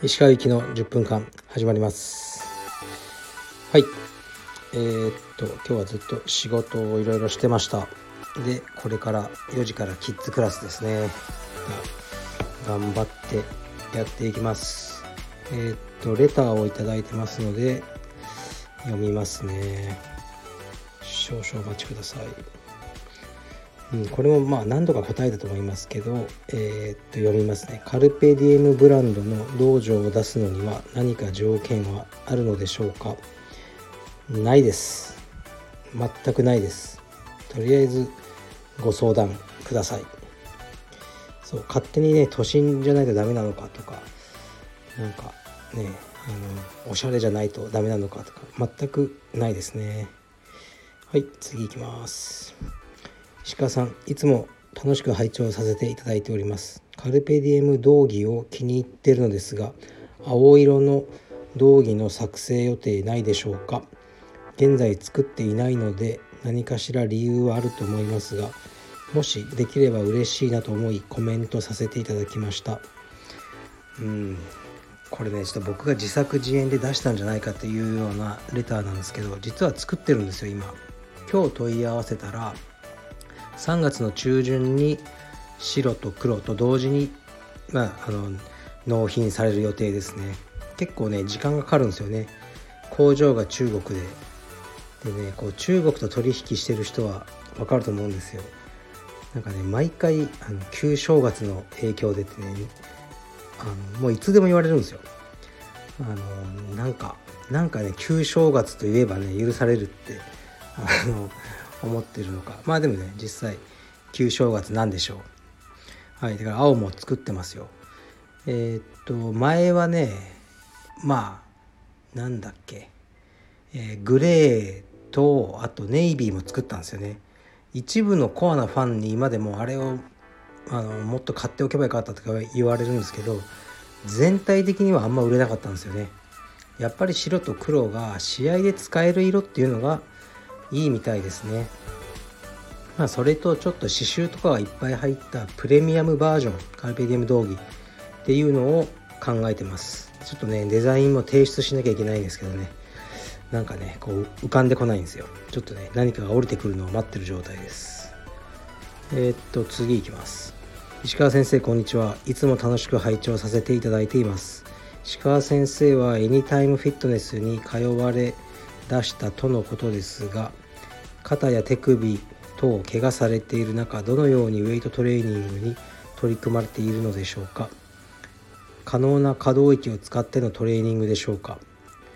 石川行きの10分間始まります。はい。えー、っと今日はずっと仕事をいろいろしてました。でこれから4時からキッズクラスですね。頑張ってやっていきます。えー、っとレターを頂いてますので読みますね。少々お待ちください。うん、これもまあ何度か答えたと思いますけど、えー、っと読みますね。カルペディエムブランドの道場を出すのには何か条件はあるのでしょうか？ないです。全くないです。とりあえずご相談ください。そう勝手にね都心じゃないとダメなのかとかなんかねあのおしゃれじゃないとダメなのかとか全くないですね。はい次いきます。鹿さんいつも楽しく拝聴させていただいております。カルペディエム道着を気に入ってるのですが青色の道着の作成予定ないでしょうか？現在作っていないので何かしら理由はあると思いますがもしできれば嬉しいなと思いコメントさせていただきました。うんこれねちょっと僕が自作自演で出したんじゃないかっていうようなレターなんですけど実は作ってるんですよ今。今日問い合わせたら3月の中旬に白と黒と同時に、まあ、あの納品される予定ですね。結構ね時間がかかるんですよね。工場が中国で。でねこう中国と取引してる人は分かると思うんですよ。なんかね毎回あの旧正月の影響でってねあのもういつでも言われるんですよ。あのなんかなんかね旧正月といえばね許されるって。あの思ってるのか。まあでもね実際旧正月なんでしょう。はいだから青も作ってますよ。えー、っと前はねまあなんだっけ、えー、グレーとあとネイビーも作ったんですよね。一部のコアなファンに今でもあれをあのもっと買っておけばよかったとか言われるんですけど全体的にはあんま売れなかったんですよね。やっぱり白と黒が試合で使える色っていうのがいいみたいですね。まあそれとちょっと刺繍とかがいっぱい入ったプレミアムバージョンカルペディウム道着っていうのを考えてます。ちょっとねデザインも提出しなきゃいけないんですけどね。なんかねこう浮かんでこないんですよ。ちょっとね何かが降りてくるのを待ってる状態です。えー、っと次いきます。石川先生こんにちは。いつも楽しく拝聴させていただいています。石川先生はエニタイムフィットネスに通われ出したとのことですが肩や手首等を怪我されている中どのようにウェイトトレーニングに取り組まれているのでしょうか。可能な可動域を使ってのトレーニングでしょうか。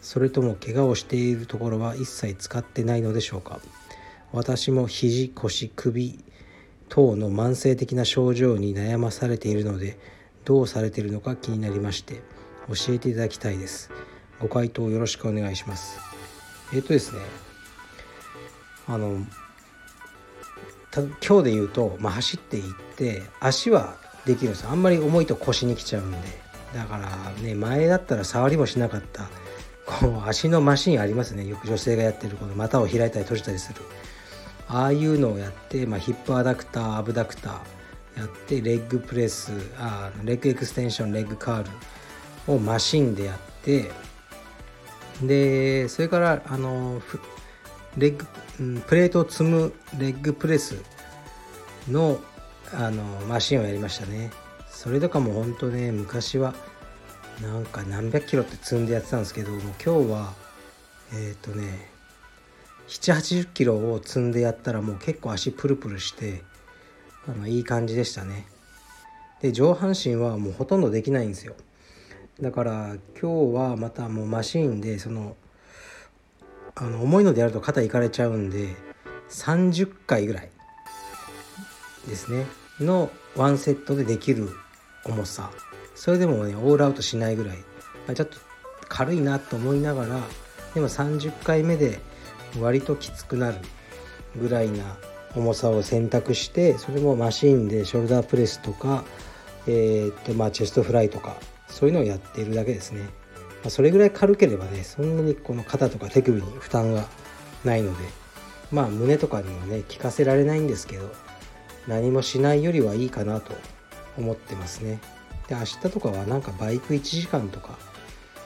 それとも怪我をしているところは一切使ってないのでしょうか。私も肘腰首等の慢性的な症状に悩まされているのでどうされているのか気になりまして教えていただきたいです。ご回答よろしくお願いします。えっ、ー、とですねあの今日で言うと、まあ、走っていって足はできるんですあんまり重いと腰にきちゃうんで。だからね前だったら触りもしなかった。こう足のマシンありますね。よく女性がやってるこの股を開いたり閉じたりする。ああいうのをやって、まあ、ヒップアダクターアブダクターやってレッグプレスあレッグエクステンションレッグカールをマシンでやってでそれからあのレッグ、プレートを積むレッグプレスのあのマシンをやりましたね。それとかも本当ね昔はなんか何百キロって積んでやってたんですけども今日はえっ、ー、とね780キロを積んでやったらもう結構足プルプルしてあのいい感じでしたね。で上半身はもうほとんどできないんですよ。だから今日はまたもうマシーンでそのあの重いのでやると肩いかれちゃうんで30回ぐらいですね。のワンセットでできる重さ。それでもねオールアウトしないぐらい、ちょっと軽いなと思いながらでも30回目で割ときつくなるぐらいな重さを選択してそれもマシーンでショルダープレスとか、えー、っとまあ、チェストフライとかそういうのをやっているだけですね、まあ、それぐらい軽ければねそんなにこの肩とか手首に負担がないのでまあ胸とかにもね効かせられないんですけど何もしないよりはいいかなと思ってますね。で明日とかはなんかバイク1時間とか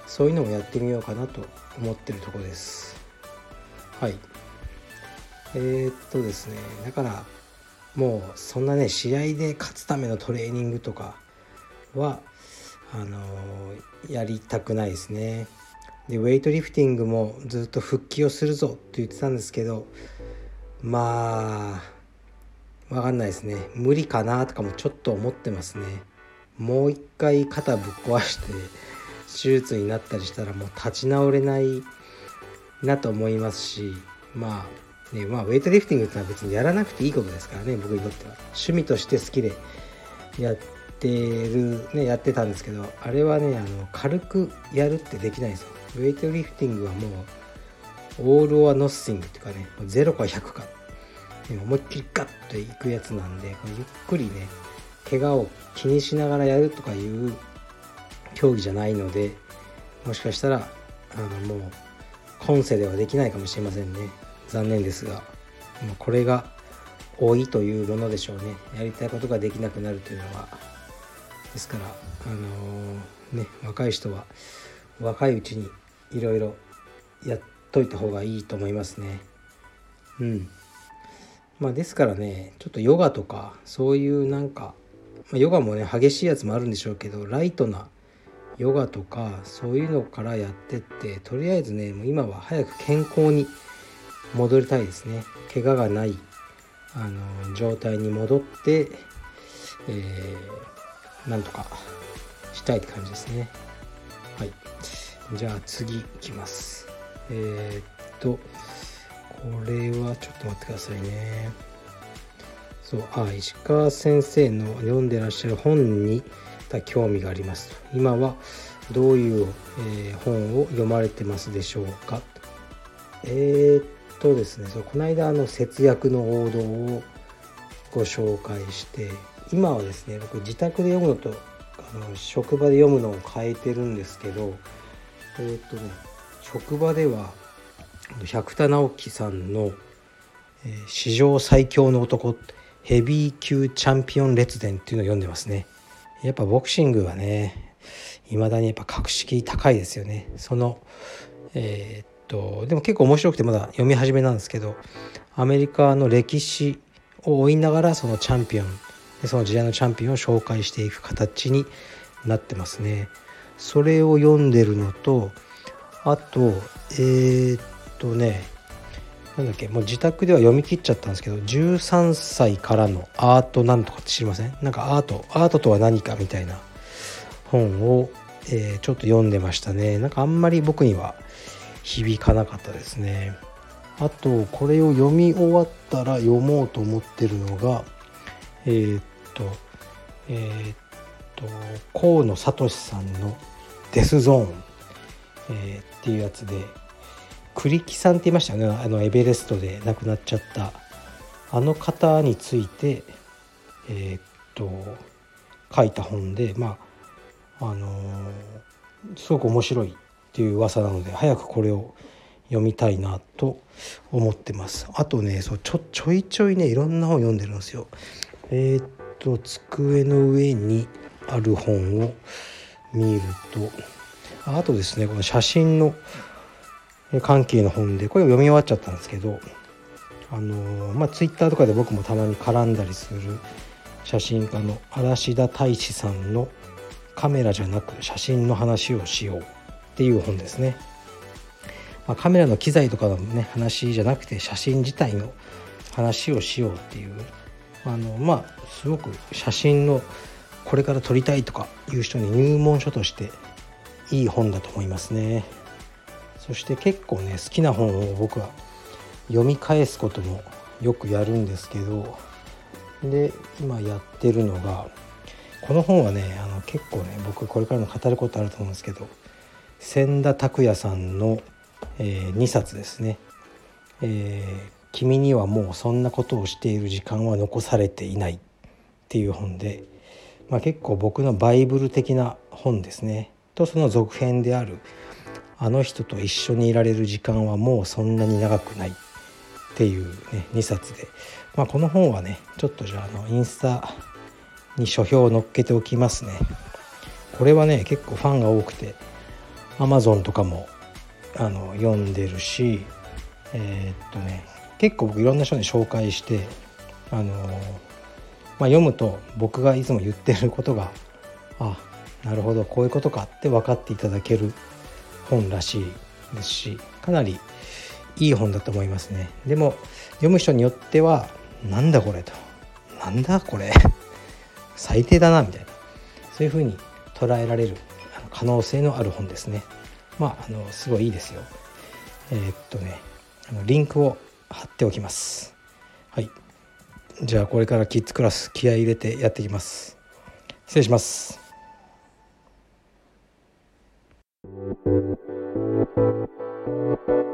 そういうのもやってみようかなと思ってるとこです。はい。えー、っとですねだからもうそんなね試合で勝つためのトレーニングとかはあの、やりたくないですね。でウェイトリフティングもずっと復帰をするぞって言ってたんですけどまあ分かんないですね。無理かなとかもちょっと思ってますね。もう一回肩ぶっ壊して手術になったりしたらもう立ち直れないなと思いますしまあねまあウェイトリフティングってのは別にやらなくていいことですからね僕にとっては。趣味として好きでやってるねやってたんですけどあれはねあの軽くやるってできないですよ。ウェイトリフティングはもうオール・オア・ノッシングっていうかね0か100か。思いっきりガッといくやつなんでゆっくりね怪我を気にしながらやるとかいう競技じゃないのでもしかしたらあのもう今世ではできないかもしれませんね。残念ですがこれが老いというものでしょうね。やりたいことができなくなるというのは。ですからあのー、ね若い人は若いうちにいろいろやっといた方がいいと思いますね。うん。まあですからねちょっとヨガとかそういうなんか、まあ、ヨガもね激しいやつもあるんでしょうけどライトなヨガとかそういうのからやってってとりあえずねもう今は早く健康に戻りたいですね。怪我がないあの状態に戻って、えー、なんとかしたいって感じですね。はい。じゃあ次いきます。えー、っとこれはちょっと待ってくださいね。そうあ石川先生の読んでらっしゃる本に興味があります。と今はどういう、えー、本を読まれてますでしょうか。えー、っとですねそうこの間あの節約の王道をご紹介して今はですね僕自宅で読むのとあの職場で読むのを変えてるんですけどえー、っとね職場では百田直樹さんの、えー、史上最強の男ヘビー級チャンピオン列伝っていうのを読んでますね。やっぱボクシングはね未だにやっぱ格式高いですよね。そのえー、っとでも結構面白くてまだ読み始めなんですけどアメリカの歴史を追いながらそのチャンピオンでその時代のチャンピオンを紹介していく形になってますね。それを読んでるのとあとえー、っとねなんだっけもう自宅では読み切っちゃったんですけど13歳からのアートなんとかって知りません？なんかアートアートとは何かみたいな本を、えー、ちょっと読んでましたね。なんかあんまり僕には響かなかったですね。あとこれを読み終わったら読もうと思ってるのがえー、っとえー、っと河野聡さんの「デスゾーン」えー、っていうやつで栗木さんって言いましたよね？あのエベレストで亡くなっちゃったあの方についてえー、っと書いた本でまああの、すごく面白いっていう噂なので早くこれを読みたいなと思ってます。あとねそうちょちょいちょいねいろんな本読んでるんですよ。えー、っと机の上にある本を見るとあとですねこの写真の関係の本でこれを読み終わっちゃったんですけどあのまあツイッターとかで僕もたまに絡んだりする写真家の嵐田大志さんの「カメラじゃなく写真の話をしよう」っていう本ですね。まあ、カメラの機材とかのね話じゃなくて写真自体の話をしようっていうあのまあすごく写真のこれから撮りたいとかいう人に入門書としていい本だと思いますね。そして結構ね好きな本を僕は読み返すこともよくやるんですけどで今やってるのがこの本はねあの結構ね僕これからも語ることあると思うんですけど千田拓也さんの、えー、2冊ですね、えー「君にはもうそんなことをしている時間は残されていない」っていう本で、まあ、結構僕のバイブル的な本ですね。とその続編である「あの人と一緒にいられる時間はもうそんなに長くないっていうね2冊で。まあ、この本はねちょっとじゃああのインスタに書評を載っけておきますね。これはね結構ファンが多くて Amazon とかもあの読んでるしえー、っとね結構僕いろんな人に紹介してあのまあ、読むと僕がいつも言ってることがあなるほどこういうことかって分かっていただける本らしいですしかなりいい本だと思いますね。でも読む人によってはなんだこれとなんだこれ最低だなみたいなそういうふうに捉えられる可能性のある本ですね。まああのすごいいいですよ。えー、っとねあのリンクを貼っておきます。はい。じゃあこれからキッズクラス気合い入れてやっていきます。失礼します。thank you